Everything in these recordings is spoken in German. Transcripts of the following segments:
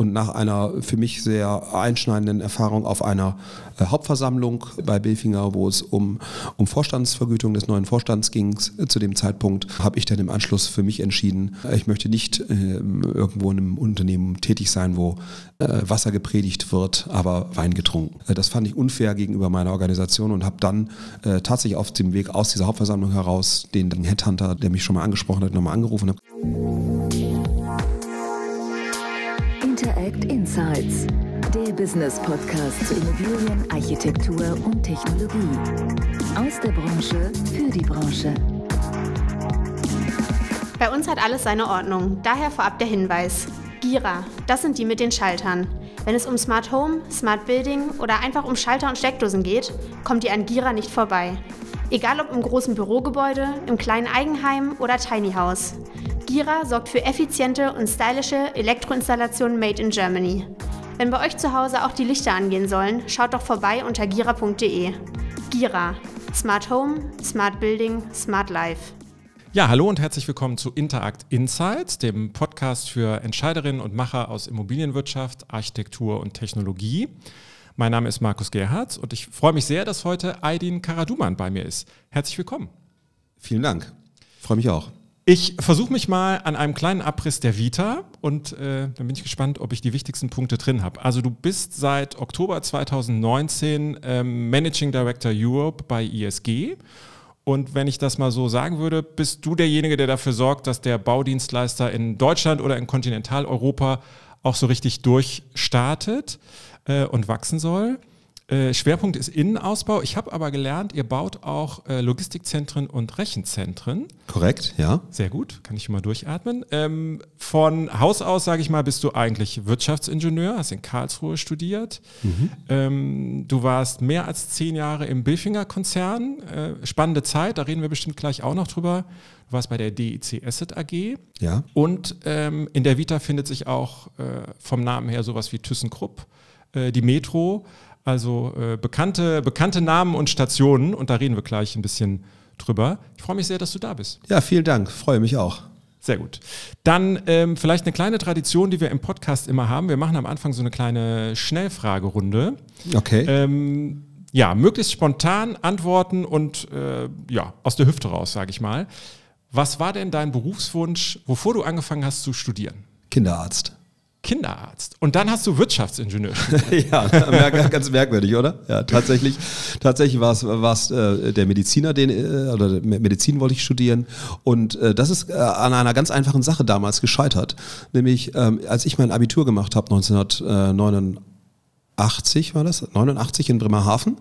Und nach einer für mich sehr einschneidenden Erfahrung auf einer äh, Hauptversammlung bei Bilfinger, wo es um, um Vorstandsvergütung des neuen Vorstands ging, äh, zu dem Zeitpunkt habe ich dann im Anschluss für mich entschieden, äh, ich möchte nicht äh, irgendwo in einem Unternehmen tätig sein, wo Wasser gepredigt wird, aber Wein getrunken. Das fand ich unfair gegenüber meiner Organisation und habe dann tatsächlich auf dem Weg aus dieser Hauptversammlung heraus den, den Headhunter, der mich schon mal angesprochen hat, nochmal angerufen. Habe. Insights, der Business Podcast zu Immobilien, Architektur und Technologie. Aus der Branche für die Branche. Bei uns hat alles seine Ordnung, daher vorab der Hinweis. Gira, das sind die mit den Schaltern. Wenn es um Smart Home, Smart Building oder einfach um Schalter und Steckdosen geht, kommt ihr an Gira nicht vorbei. Egal ob im großen Bürogebäude, im kleinen Eigenheim oder Tiny House. Gira sorgt für effiziente und stylische Elektroinstallationen made in Germany. Wenn bei euch zu Hause auch die Lichter angehen sollen, schaut doch vorbei unter gira.de. Gira. Smart Home, Smart Building, Smart Life. Ja, hallo und herzlich willkommen zu Interact Insights, dem Podcast für Entscheiderinnen und Macher aus Immobilienwirtschaft, Architektur und Technologie. Mein Name ist Markus Gerhardt und ich freue mich sehr, dass heute Aydin Karaduman bei mir ist. Herzlich willkommen. Vielen Dank. Freue mich auch. Ich versuche mich mal an einem kleinen Abriss der Vita und äh, dann bin ich gespannt, ob ich die wichtigsten Punkte drin habe. Also du bist seit Oktober 2019 ähm, Managing Director Europe bei ISG. Und wenn ich das mal so sagen würde, bist du derjenige, der dafür sorgt, dass der Baudienstleister in Deutschland oder in Kontinentaleuropa auch so richtig durchstartet äh, und wachsen soll. Äh, Schwerpunkt ist Innenausbau. Ich habe aber gelernt, ihr baut auch äh, Logistikzentren und Rechenzentren. Korrekt, ja. Sehr gut, kann ich mal durchatmen. Ähm, von Haus aus, sage ich mal, bist du eigentlich Wirtschaftsingenieur, hast in Karlsruhe studiert. Mhm. Ähm, du warst mehr als zehn Jahre im Bilfinger-Konzern. Äh, spannende Zeit, da reden wir bestimmt gleich auch noch drüber. Du warst bei der DIC Asset AG. Ja. Und ähm, in der Vita findet sich auch äh, vom Namen her sowas wie ThyssenKrupp, äh, die Metro. Also äh, bekannte, bekannte Namen und Stationen und da reden wir gleich ein bisschen drüber. Ich freue mich sehr, dass du da bist. Ja, vielen Dank. Freue mich auch. Sehr gut. Dann ähm, vielleicht eine kleine Tradition, die wir im Podcast immer haben. Wir machen am Anfang so eine kleine Schnellfragerunde. Okay. Ähm, ja, möglichst spontan antworten und äh, ja, aus der Hüfte raus, sage ich mal. Was war denn dein Berufswunsch, wovor du angefangen hast zu studieren? Kinderarzt. Kinderarzt. Und dann hast du Wirtschaftsingenieur. ja, ganz merkwürdig, oder? Ja, tatsächlich, tatsächlich war es, äh, der Mediziner, den, äh, oder Medizin wollte ich studieren. Und äh, das ist äh, an einer ganz einfachen Sache damals gescheitert. Nämlich, ähm, als ich mein Abitur gemacht habe, 1989, 80 war das, 89 in Bremerhaven,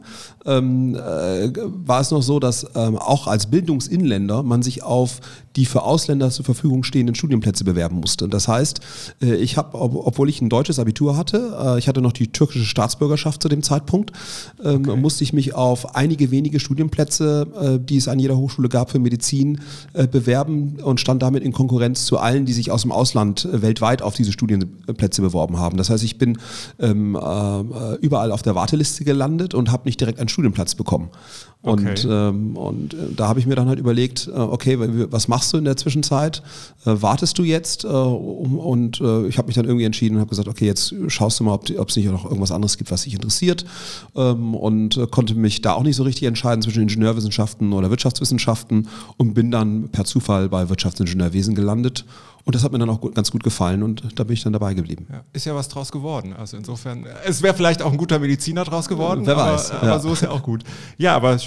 ähm, äh, war es noch so, dass ähm, auch als Bildungsinländer man sich auf die für Ausländer zur Verfügung stehenden Studienplätze bewerben musste. Das heißt, äh, ich habe, ob, obwohl ich ein deutsches Abitur hatte, äh, ich hatte noch die türkische Staatsbürgerschaft zu dem Zeitpunkt, ähm, okay. musste ich mich auf einige wenige Studienplätze, äh, die es an jeder Hochschule gab für Medizin, bewerben und stand damit in Konkurrenz zu allen, die sich aus dem Ausland weltweit auf diese Studienplätze beworben haben. Das heißt, ich bin ähm, überall auf der Warteliste gelandet und habe nicht direkt einen Studienplatz bekommen. Und, okay. ähm, und da habe ich mir dann halt überlegt, okay, was machst du in der Zwischenzeit? Äh, wartest du jetzt? Äh, und äh, ich habe mich dann irgendwie entschieden und habe gesagt, okay, jetzt schaust du mal, ob es nicht noch irgendwas anderes gibt, was dich interessiert. Ähm, und äh, konnte mich da auch nicht so richtig entscheiden zwischen Ingenieurwissenschaften oder Wirtschaftswissenschaften und bin dann per Zufall bei Wirtschaftsingenieurwesen gelandet und das hat mir dann auch gut, ganz gut gefallen und da bin ich dann dabei geblieben. Ja, ist ja was draus geworden. Also insofern, es wäre vielleicht auch ein guter Mediziner draus geworden. Wer aber, weiß. Aber ja. so ist ja auch gut. Ja, aber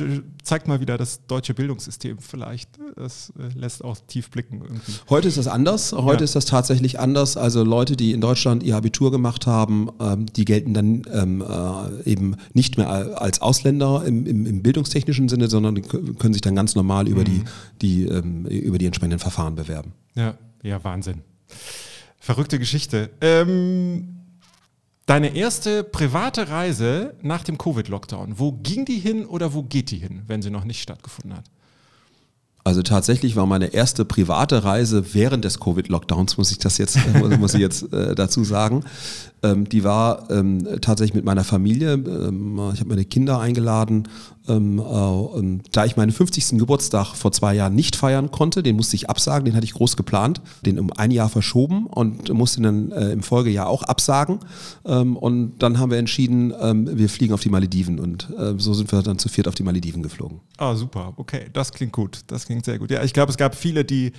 zeigt mal wieder das deutsche Bildungssystem vielleicht. Das äh, lässt auch tief blicken. Irgendwie. Heute ist das anders. Heute ja. ist das tatsächlich anders. Also Leute, die in Deutschland ihr Abitur gemacht haben, ähm, die gelten dann ähm, äh, eben nicht mehr als Ausländer im, im, im, bildungstechnischen Sinne, sondern können sich dann ganz normal über, mhm. die, die, ähm, über die entsprechenden Verfahren bewerben. Ja. Ja, Wahnsinn. Verrückte Geschichte. Ähm, deine erste private Reise nach dem Covid-Lockdown, wo ging die hin oder wo geht die hin, wenn sie noch nicht stattgefunden hat? Also tatsächlich war meine erste private Reise während des Covid-Lockdowns, muss ich das jetzt, muss ich jetzt äh, dazu sagen. Ähm, die war ähm, tatsächlich mit meiner Familie. Ähm, ich habe meine Kinder eingeladen Ähm, äh, da ich meinen 50. Geburtstag vor zwei Jahren nicht feiern konnte, den musste ich absagen, den hatte ich groß geplant, den um ein Jahr verschoben und musste dann äh, im Folgejahr auch absagen. Ähm, und dann haben wir entschieden, ähm, wir fliegen auf die Malediven und äh, so sind wir dann zu viert auf die Malediven geflogen. Ah, super, okay, das klingt gut, das klingt sehr gut. Ja, ich glaube, es gab viele, die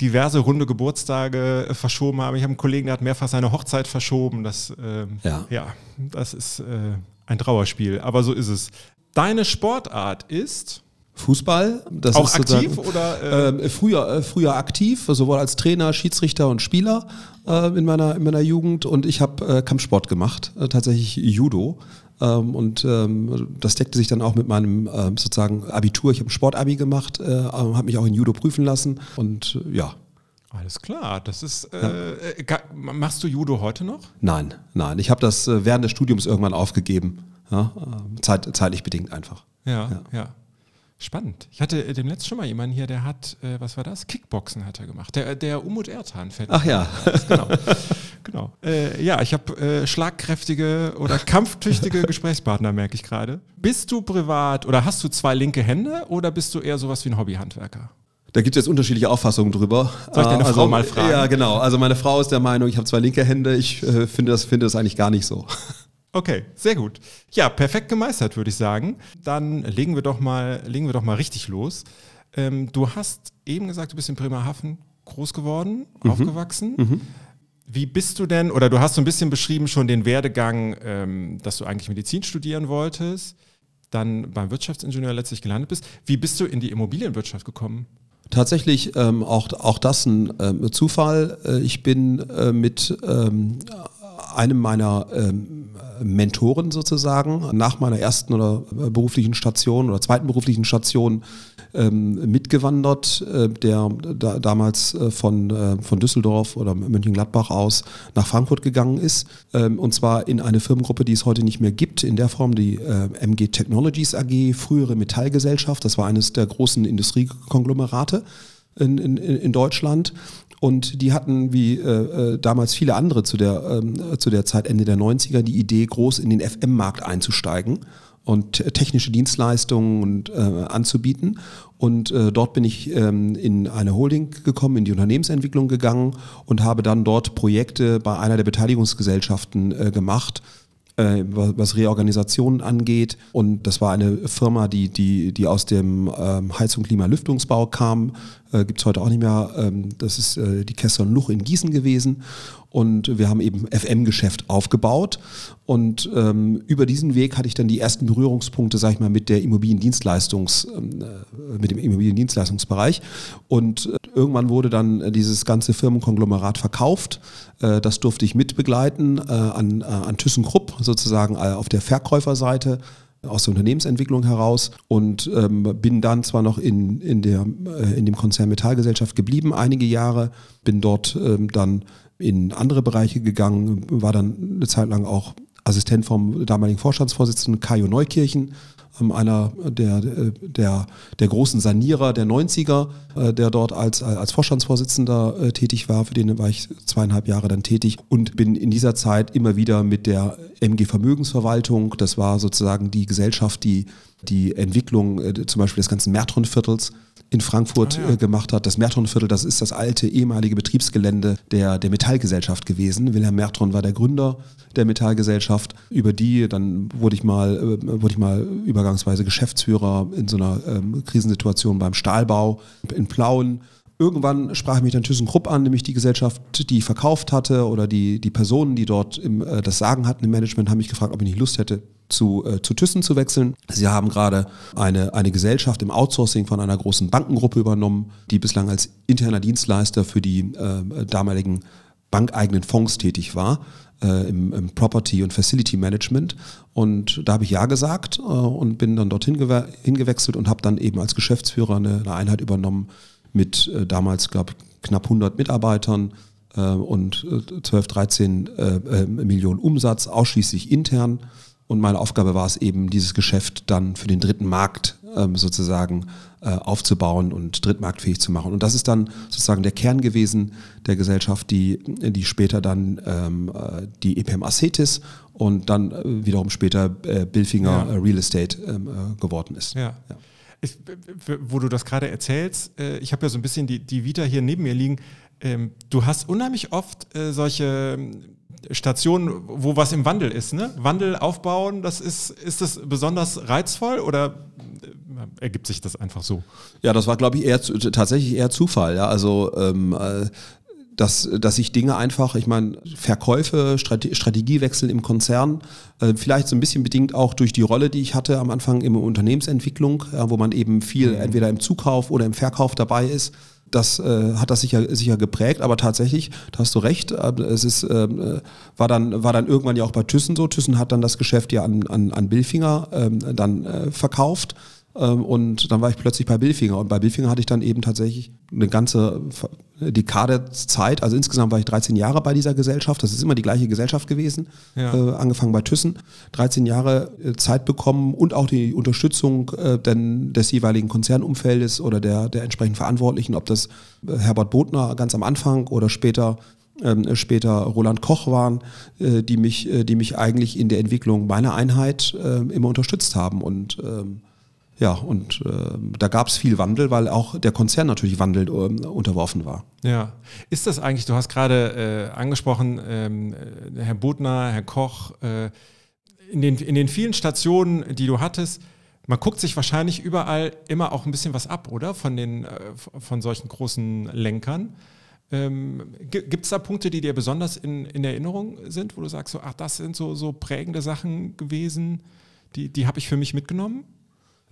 diverse runde Geburtstage äh, verschoben haben. Ich habe einen Kollegen, der hat mehrfach seine Hochzeit verschoben. Das, ähm, ja. ja, das ist äh, ein Trauerspiel, aber so ist es. Deine Sportart ist Fußball. Das auch ist aktiv oder? Äh, früher, äh, früher aktiv, sowohl als Trainer, Schiedsrichter und Spieler äh, in, meiner, in meiner Jugend. Und ich habe äh, Kampfsport gemacht, äh, tatsächlich Judo. Ähm, und ähm, das deckte sich dann auch mit meinem ähm, sozusagen Abitur. Ich habe ein Sportabi gemacht, äh, habe mich auch in Judo prüfen lassen und ja. Alles klar, das ist. Ja. machst du Judo heute noch? Nein, nein. Ich habe das während des Studiums irgendwann aufgegeben. Ja, zeit, zeitlich bedingt einfach. ja. ja. ja. Spannend. Ich hatte äh, demnächst schon mal jemanden hier, der hat, äh, was war das? Kickboxen hat er gemacht. Der, der Umut Ertan fällt. Ach ja. genau. genau. Äh, ja, ich habe äh, schlagkräftige oder kampftüchtige Gesprächspartner, merke ich gerade. Bist du privat oder hast du zwei linke Hände oder bist du eher sowas wie ein Hobbyhandwerker? Da gibt es jetzt unterschiedliche Auffassungen drüber. Soll ich deine also, Frau mal fragen? Ja, genau. Also meine Frau ist der Meinung, ich habe zwei linke Hände. Ich äh, finde, das, finde das eigentlich gar nicht so. Okay, sehr gut. Ja, perfekt gemeistert, würde ich sagen. Dann legen wir doch mal, legen wir doch mal richtig los. Ähm, du hast eben gesagt, du bist in Bremerhaven groß geworden, mhm. aufgewachsen. Mhm. Wie bist du denn, oder du hast so ein bisschen beschrieben schon den Werdegang, ähm, dass du eigentlich Medizin studieren wolltest, dann beim Wirtschaftsingenieur letztlich gelandet bist. Wie bist du in die Immobilienwirtschaft gekommen? Tatsächlich ähm, auch, auch das ein ähm, Zufall. Äh, ich bin äh, mit ähm, einem meiner ähm, Mentoren sozusagen nach meiner ersten oder äh, beruflichen Station oder zweiten beruflichen Station ähm, mitgewandert, äh, der da, damals äh, von, äh, von Düsseldorf oder Mönchengladbach aus nach Frankfurt gegangen ist. Ähm, und zwar in eine Firmengruppe, die es heute nicht mehr gibt, in der Form die äh, MG Technologies AG, frühere Metallgesellschaft. Das war eines der großen Industriekonglomerate in, in, in Deutschland. Und die hatten, wie äh, äh, damals viele andere zu der, ähm, zu der Zeit, Ende der 90er, die Idee, groß in den FM-Markt einzusteigen und technische Dienstleistungen und, äh, anzubieten. Und äh, dort bin ich ähm, in eine Holding gekommen, in die Unternehmensentwicklung gegangen und habe dann dort Projekte bei einer der Beteiligungsgesellschaften äh, gemacht, äh, was Reorganisationen angeht. Und das war eine Firma, die, die, die aus dem ähm, Heizung, Klima, Lüftungsbau kam. Äh, Gibt es heute auch nicht mehr. Ähm, das ist äh, die Kessler Luch in Gießen gewesen. Und wir haben eben FM-Geschäft aufgebaut. Und ähm, über diesen Weg hatte ich dann die ersten Berührungspunkte, sag ich mal, mit der Immobiliendienstleistungs, ähm, äh, mit dem Immobiliendienstleistungsbereich. Und äh, irgendwann wurde dann dieses ganze Firmenkonglomerat verkauft. Äh, das durfte ich mitbegleiten äh, an, äh, an ThyssenKrupp, sozusagen äh, auf der Verkäuferseite aus der Unternehmensentwicklung heraus und ähm, bin dann zwar noch in, in, der, äh, in dem Konzern Metallgesellschaft geblieben, einige Jahre, bin dort ähm, dann in andere Bereiche gegangen, war dann eine Zeit lang auch Assistent vom damaligen Vorstandsvorsitzenden Kajo Neukirchen, einer der, der, der großen Sanierer der 90er, äh, der dort als, als Vorstandsvorsitzender äh, tätig war. Für den war ich zweieinhalb Jahre dann tätig und bin in dieser Zeit immer wieder mit der MG Vermögensverwaltung, das war sozusagen die Gesellschaft, die die Entwicklung äh, zum Beispiel des ganzen Mertron-Viertels in Frankfurt ah, ja. äh, gemacht hat. Das Mertron-Viertel, das ist das alte ehemalige Betriebsgelände der, der Metallgesellschaft gewesen. Wilhelm Mertron war der Gründer der Metallgesellschaft. Über die, dann wurde ich mal, äh, wurde ich mal übergangsweise Geschäftsführer in so einer ähm, Krisensituation beim Stahlbau in Plauen. Irgendwann sprach mich dann ThyssenKrupp an, nämlich die Gesellschaft, die verkauft hatte oder die, die Personen, die dort im, äh, das Sagen hatten im Management, haben mich gefragt, ob ich nicht Lust hätte, zu, äh, zu Thyssen zu wechseln. Sie haben gerade eine, eine Gesellschaft im Outsourcing von einer großen Bankengruppe übernommen, die bislang als interner Dienstleister für die äh, damaligen bankeigenen Fonds tätig war. Äh, im, im, Property und Facility Management. Und da habe ich Ja gesagt äh, und bin dann dorthin hingewechselt und habe dann eben als Geschäftsführer eine, eine Einheit übernommen, mit äh, damals, glaube knapp 100 Mitarbeitern äh, und äh, 12, 13 äh, äh, Millionen Umsatz, ausschließlich intern. Und meine Aufgabe war es eben, dieses Geschäft dann für den dritten Markt ähm, sozusagen äh, aufzubauen und drittmarktfähig zu machen. Und das ist dann sozusagen der Kern gewesen der Gesellschaft, die, die später dann ähm, die EPM Acetis und dann äh, wiederum später äh, Billfinger ja. Real Estate ähm, äh, geworden ist. Ja. ja. Ich, wo du das gerade erzählst, äh, ich habe ja so ein bisschen die, die Vita hier neben mir liegen. Ähm, du hast unheimlich oft äh, solche Stationen, wo was im Wandel ist. Ne? Wandel aufbauen, das ist, ist das besonders reizvoll oder ergibt sich das einfach so? Ja, das war, glaube ich, eher tatsächlich eher Zufall. Ja? Also ähm, dass, dass sich Dinge einfach, ich meine, Verkäufe, Strate Strategiewechsel im Konzern, äh, vielleicht so ein bisschen bedingt auch durch die Rolle, die ich hatte am Anfang in Unternehmensentwicklung, ja, wo man eben viel mhm. entweder im Zukauf oder im Verkauf dabei ist. Das äh, hat das sicher, sicher geprägt, aber tatsächlich, da hast du recht, äh, es ist, äh, war, dann, war dann irgendwann ja auch bei Thyssen so. Thyssen hat dann das Geschäft ja an, an, an Billfinger ähm, dann äh, verkauft. Ähm, und dann war ich plötzlich bei Billfinger. Und bei Billfinger hatte ich dann eben tatsächlich eine ganze Dekade Zeit. Also insgesamt war ich 13 Jahre bei dieser Gesellschaft. Das ist immer die gleiche Gesellschaft gewesen. Ja. Äh, angefangen bei Thyssen. 13 Jahre äh, Zeit bekommen und auch die Unterstützung äh, denn des jeweiligen Konzernumfeldes oder der, der entsprechenden Verantwortlichen, ob das äh, Herbert Bodner ganz am Anfang oder später ähm, später Roland Koch waren, äh, die, mich, äh, die mich eigentlich in der Entwicklung meiner Einheit äh, immer unterstützt haben. Und ähm, ja, und äh, da gab es viel Wandel, weil auch der Konzern natürlich Wandel äh, unterworfen war. Ja, ist das eigentlich, du hast gerade äh, angesprochen, ähm, äh, Herr Bodner, Herr Koch, äh, in, den, in den vielen Stationen, die du hattest, man guckt sich wahrscheinlich überall immer auch ein bisschen was ab, oder? Von, den, äh, von solchen großen Lenkern. Ähm, Gibt es da Punkte, die dir besonders in, in Erinnerung sind, wo du sagst, so, ach, das sind so, so prägende Sachen gewesen, die, die habe ich für mich mitgenommen?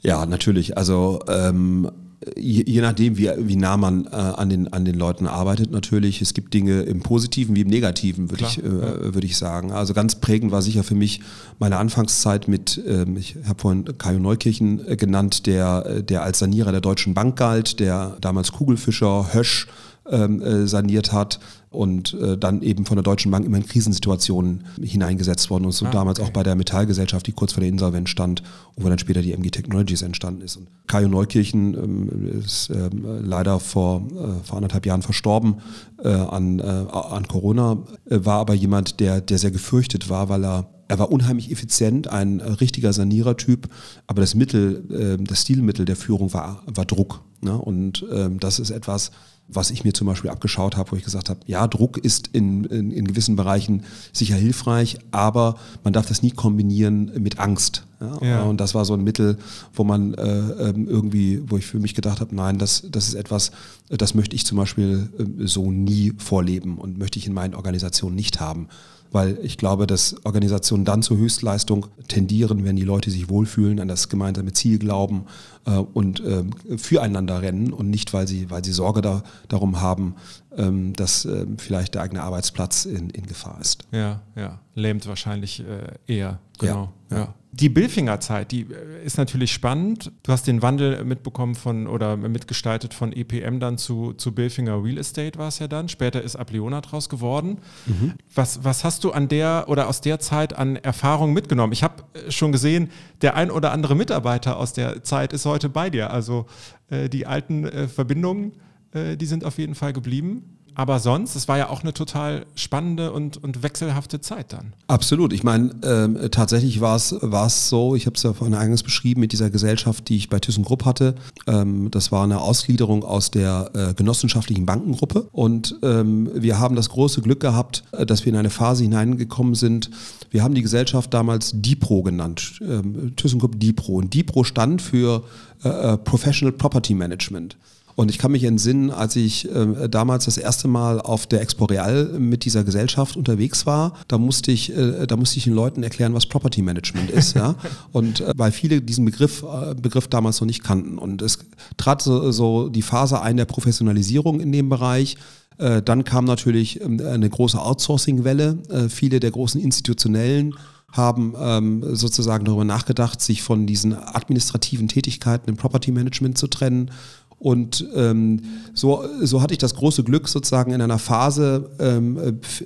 Ja, natürlich. Also ähm, je, je, nachdem, wie, wie nah man äh, an, den, an den Leuten arbeitet, natürlich. Es gibt Dinge im Positiven wie im Negativen, würde ich, äh, ja. würd ich sagen. Also ganz prägend war sicher für mich meine Anfangszeit mit, ähm, ich habe vorhin Kajo Neukirchen äh, genannt, der, der als Sanierer der Deutschen Bank galt, der damals Kugelfischer, Hösch, ähm, äh, saniert hat und äh, dann eben von der Deutschen Bank immer in Krisensituationen hineingesetzt worden und so ah, damals okay. auch bei der Metallgesellschaft, die kurz vor der Insolvenz stand wo dann später die MG Technologies entstanden ist. Und Kajo Neukirchen ähm, ist äh, leider vor, äh, vor anderthalb Jahren verstorben äh, an, äh, an Corona, äh, war aber jemand, der, der sehr gefürchtet war, weil er er war unheimlich effizient, ein richtiger Sanierertyp, aber das Mittel, das Stilmittel der Führung war, war Druck. Ne? Und ähm, das ist etwas, was ich mir zum Beispiel abgeschaut habe, wo ich gesagt habe, ja, Druck ist in, in, in gewissen Bereichen sicher hilfreich, aber man darf das nie kombinieren mit Angst. Ja? ja. Und das war so ein Mittel, wo man äh, ähm, irgendwie, wo ich für mich gedacht habe, nein, das, das ist etwas, das möchte ich zum Beispiel äh, so nie vorleben und möchte ich in meinen Organisationen nicht haben weil ich glaube, dass Organisationen dann zur Höchstleistung tendieren, wenn die Leute sich wohlfühlen, an das gemeinsame Ziel glauben äh, und äh, füreinander rennen und nicht, weil sie, weil sie Sorge da, darum haben, ähm, dass vielleicht der eigene Arbeitsplatz in, in Gefahr ist. Ja, ja, lähmt wahrscheinlich äh, eher. Genau. ja. ja die Billfinger-Zeit, die äh, ist natürlich spannend. Du hast den Wandel mitbekommen von oder mitgestaltet von EPM dann zu, zu Billfinger Real Estate war es ja dann. Später ist Apleona draus geworden. Mhm. Was, was hast du an der oder aus der Zeit an Erfahrung mitgenommen? Ich habe äh, schon gesehen, der ein oder andere Mitarbeiter aus der Zeit ist heute bei dir. Also äh, die alten äh, Verbindungen, äh, die sind auf jeden Fall geblieben. Aber sonst, es war ja auch eine total spannende und, und wechselhafte Zeit dann. Absolut. Ich meine, ähm, tatsächlich war es so, ich habe es ja vorhin eingangs beschrieben, mit dieser Gesellschaft, die ich bei ThyssenKrupp hatte. Ähm, das war eine Ausgliederung aus der äh, genossenschaftlichen Bankengruppe. Und ähm, wir haben das große Glück gehabt, äh, dass wir in eine Phase hineingekommen sind. Wir haben die Gesellschaft damals DIPRO genannt, ähm, ThyssenKrupp DIPRO. Und DIPRO stand für äh, äh Professional Property Management. Und ich kann mich entsinnen, als ich äh, damals das erste Mal auf der Expo Real mit dieser Gesellschaft unterwegs war, da musste ich, äh, da musste ich den Leuten erklären, was Property Management ist. ja? Und äh, weil viele diesen Begriff, äh, Begriff damals noch nicht kannten. Und es trat so, so die Phase ein der Professionalisierung in dem Bereich. Äh, dann kam natürlich ähm, eine große Outsourcing-Welle. Äh, viele der großen institutionellen haben ähm, sozusagen darüber nachgedacht, sich von diesen administrativen Tätigkeiten im Property Management zu trennen und ähm, so, so hatte ich das große Glück, sozusagen in einer Phase ähm,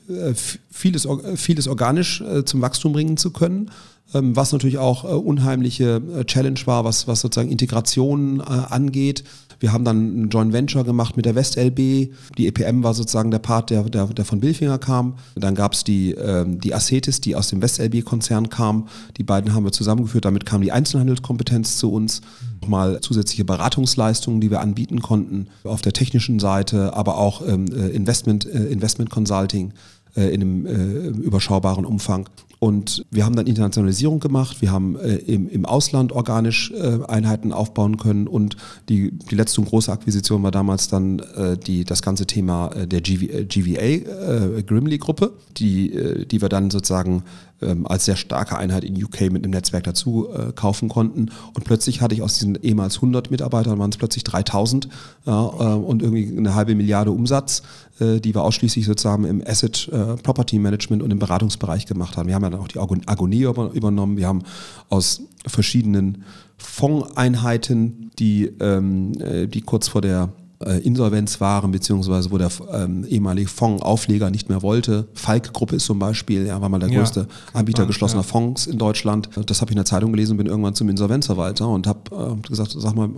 äh, vieles, vieles organisch äh, zum Wachstum bringen zu können, ähm, was natürlich auch äh, unheimliche äh, Challenge war, was, was sozusagen Integration äh, angeht. Wir haben dann ein Joint Venture gemacht mit der WestLB. Die EPM war sozusagen der Part, der, der, der von Billfinger kam. Dann gab es die, ähm, die Acetis, die aus dem WestLB-Konzern kam. Die beiden haben wir zusammengeführt. Damit kam die Einzelhandelskompetenz zu uns. Nochmal zusätzliche Beratungsleistungen, die wir anbieten konnten auf der technischen Seite, aber auch ähm, äh, Investment, äh, Investment Consulting äh, in einem äh, überschaubaren Umfang. Und wir haben dann Internationalisierung gemacht, wir haben äh, im, im Ausland organisch äh, Einheiten aufbauen können. Und die, die letzte große Akquisition war damals dann äh, die, das ganze Thema äh, der GV, GVA, äh, Grimley-Gruppe, die, äh, die wir dann sozusagen ähm, als sehr starke Einheit in UK mit einem Netzwerk dazu äh, kaufen konnten. Und plötzlich hatte ich aus diesen ehemals 100 Mitarbeitern, waren es plötzlich 3000 äh, und irgendwie eine halbe Milliarde Umsatz, äh, die wir ausschließlich sozusagen im Asset äh, Property Management und im Beratungsbereich gemacht haben. Wir haben ja dann auch die Agonie übernommen. Wir haben aus verschiedenen Fondseinheiten, die, ähm, äh, die kurz vor der äh, Insolvenz waren, beziehungsweise wo der ähm, ehemalige Fondsaufleger nicht mehr wollte. Falk-Gruppe ist zum Beispiel, ja, war mal der größte ja, Anbieter geschlossener ja. Fonds in Deutschland. Das habe ich in der Zeitung gelesen und bin irgendwann zum Insolvenzverwalter und habe äh, gesagt, sag mal,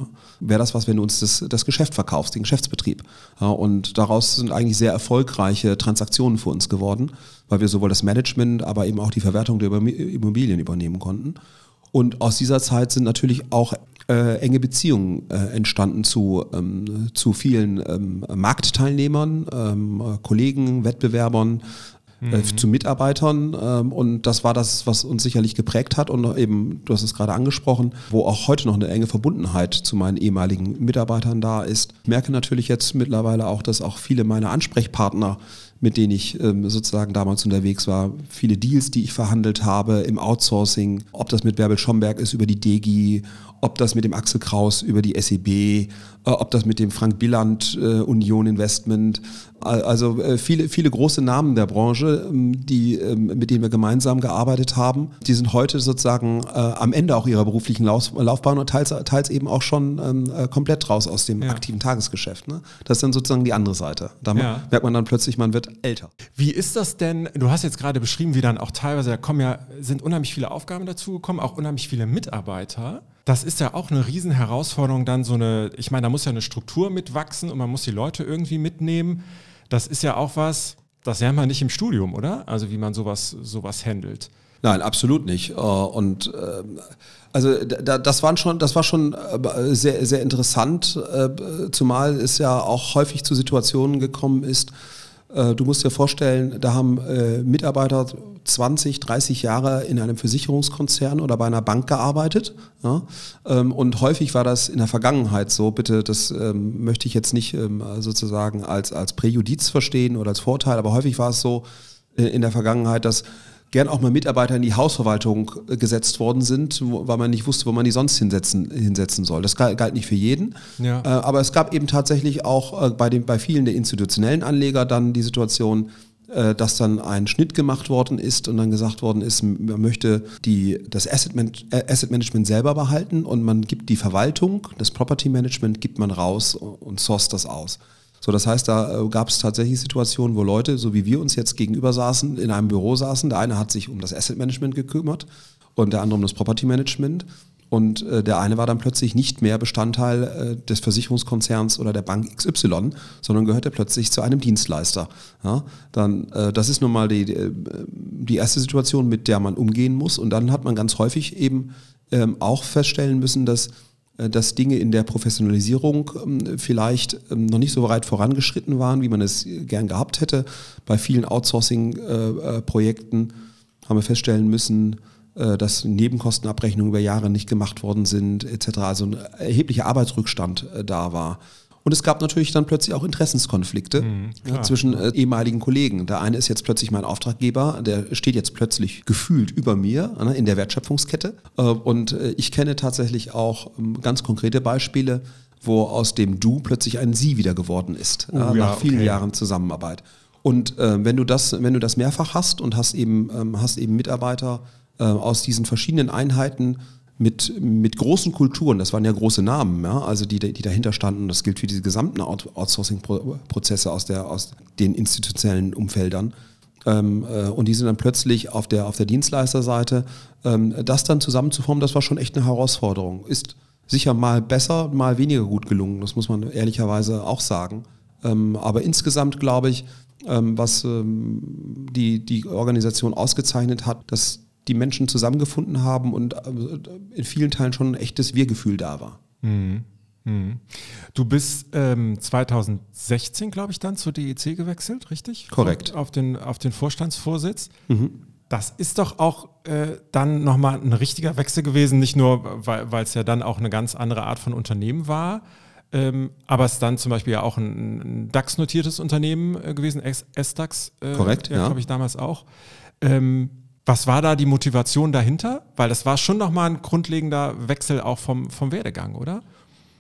wäre das was, wenn du uns das, das Geschäft verkaufst, den Geschäftsbetrieb? Ja, und daraus sind eigentlich sehr erfolgreiche Transaktionen für uns geworden, weil wir sowohl das Management, aber eben auch die Verwertung der Immobilien übernehmen konnten. Und aus dieser Zeit sind natürlich auch äh, enge Beziehungen äh, entstanden zu, ähm, zu vielen ähm, Marktteilnehmern, ähm, Kollegen, Wettbewerbern, äh, mhm. zu Mitarbeitern. Ähm, und das war das, was uns sicherlich geprägt hat. Und eben, du hast es gerade angesprochen, wo auch heute noch eine enge Verbundenheit zu meinen ehemaligen Mitarbeitern da ist. Ich merke natürlich jetzt mittlerweile auch, dass auch viele meiner Ansprechpartner mit denen ich ähm, sozusagen damals unterwegs war. Viele Deals, die ich verhandelt habe im Outsourcing, ob das mit Bärbel Schomberg ist über die DEGI, ob das mit dem Axel Kraus über die SEB, ob das mit dem Frank Billand äh, Union Investment, also äh, viele, viele große Namen der Branche, ähm, die, ähm, mit denen wir gemeinsam gearbeitet haben, die sind heute sozusagen äh, am Ende auch ihrer beruflichen Lauf, Laufbahn und teils, teils eben auch schon ähm, äh, komplett raus aus dem ja. aktiven Tagesgeschäft. Ne? Das ist dann sozusagen die andere Seite. Da ja. merkt man dann plötzlich, man wird älter. Wie ist das denn? Du hast jetzt gerade beschrieben, wie dann auch teilweise, da kommen ja, sind unheimlich viele Aufgaben dazugekommen, auch unheimlich viele Mitarbeiter. Das ist ja auch eine Riesenherausforderung, dann so eine, ich meine, da muss ja eine Struktur mitwachsen und man muss die Leute irgendwie mitnehmen. Das ist ja auch was, das lernt man nicht im Studium, oder? Also wie man sowas, sowas handelt. Nein, absolut nicht. Äh, und ähm, also das waren schon, das war schon äh, sehr, sehr interessant, äh, zumal es ja auch häufig zu Situationen gekommen ist, äh, du musst dir vorstellen, da haben äh, Mitarbeiter 20, 30 Jahre in einem Versicherungskonzern oder bei einer Bank gearbeitet. Ja? Ähm, und häufig war das in der Vergangenheit so, bitte, das ähm, möchte ich jetzt nicht ähm, sozusagen als, als Präjudiz verstehen oder als Vorteil, aber häufig war es so äh, in der Vergangenheit, dass gern auch mal Mitarbeiter in die Hausverwaltung äh, gesetzt worden sind, weil man nicht wusste, wo man die sonst hinsetzen, hinsetzen soll. Das galt, nicht für jeden. Ja. Äh, aber es gab eben tatsächlich auch äh, bei, den, bei vielen der institutionellen Anleger dann die Situation, äh, dass dann ein Schnitt gemacht worden ist und dann gesagt worden ist, man möchte die, das Asset, Man Asset Management selber behalten und man gibt die Verwaltung, das Property Management gibt man raus und source das aus. So, das heißt, da äh, gab es tatsächlich Situationen, wo Leute, so wie wir uns jetzt gegenüber saßen, in einem Büro saßen. Der eine hat sich um das Asset Management gekümmert und der andere um das Property Management. Und äh, der eine war dann plötzlich nicht mehr Bestandteil äh, des Versicherungskonzerns oder der Bank XY, sondern gehörte plötzlich zu einem Dienstleister. Ja, dann, das ist nun mal die, die, erste Situation, mit der man umgehen muss. Und dann hat man ganz häufig eben ähm, auch feststellen müssen, dass dass Dinge in der Professionalisierung ähm, vielleicht ähm, noch nicht so weit vorangeschritten waren, wie man es gern gehabt hätte. Bei vielen Outsourcing-Projekten äh, äh, haben wir feststellen müssen, dass Nebenkostenabrechnungen über Jahre nicht gemacht worden sind, etc. Also ein erheblicher Arbeitsrückstand da war. Und es gab natürlich dann plötzlich auch Interessenskonflikte mhm, ja, zwischen äh, ehemaligen Kollegen. Der eine ist jetzt plötzlich mein Auftraggeber, der steht jetzt plötzlich gefühlt über mir ne, in der Wertschöpfungskette. Äh, und äh, ich kenne tatsächlich auch ähm, ganz konkrete Beispiele, wo aus dem Du plötzlich ein Sie wieder geworden ist, uh, nach ja, vielen okay. Jahren Zusammenarbeit. Und äh, wenn du das, wenn du das mehrfach hast und hast eben, ähm, hast eben Mitarbeiter äh, aus diesen verschiedenen Einheiten, mit, mit großen Kulturen, das waren ja große Namen, ja, also die, die dahinter standen, das gilt für diese gesamten Outsourcing-Prozesse aus, aus den institutionellen Umfeldern. Ähm, äh, und die sind dann plötzlich auf der, auf der Dienstleisterseite. Ähm, das dann zusammenzuformen, das war schon echt eine Herausforderung. Ist sicher mal besser, mal weniger gut gelungen. Das muss man ehrlicherweise auch sagen. Ähm, aber insgesamt glaube ich, ähm, was ähm, die, die Organisation ausgezeichnet hat, dass die Menschen zusammengefunden haben und äh, in vielen Teilen schon ein echtes Wir-Gefühl da war. Mhm. Mhm. Du bist ähm, 2016, glaube ich, dann zur DEC gewechselt, richtig? Korrekt. Auf den, auf den Vorstandsvorsitz. Mhm. Das ist doch auch äh, dann nochmal ein richtiger Wechsel gewesen, nicht nur, weil es ja dann auch eine ganz andere Art von Unternehmen war, ähm, aber es dann zum Beispiel ja auch ein, ein DAX-notiertes Unternehmen äh, gewesen, S-DAX. Äh, Korrekt, ja. Glaube ich damals auch. Ähm, was war da die Motivation dahinter? Weil das war schon nochmal ein grundlegender Wechsel auch vom, vom Werdegang, oder?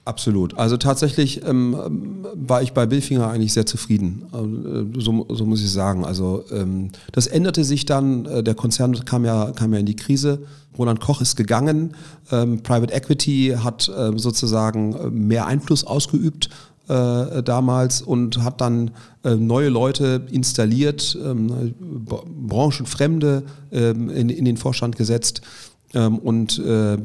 Absolut. Also tatsächlich ähm, war ich bei Billfinger eigentlich sehr zufrieden. Äh, so, so, muss ich sagen. Also ähm, das änderte sich dann. Äh, der Konzern kam ja, kam ja in die Krise. Roland Koch ist gegangen. Ähm, Private Equity hat äh, sozusagen äh, mehr Einfluss ausgeübt äh, damals und hat dann äh, neue Leute installiert, ähm, branchenfremde ähm, in, in den Vorstand gesetzt ähm, und äh,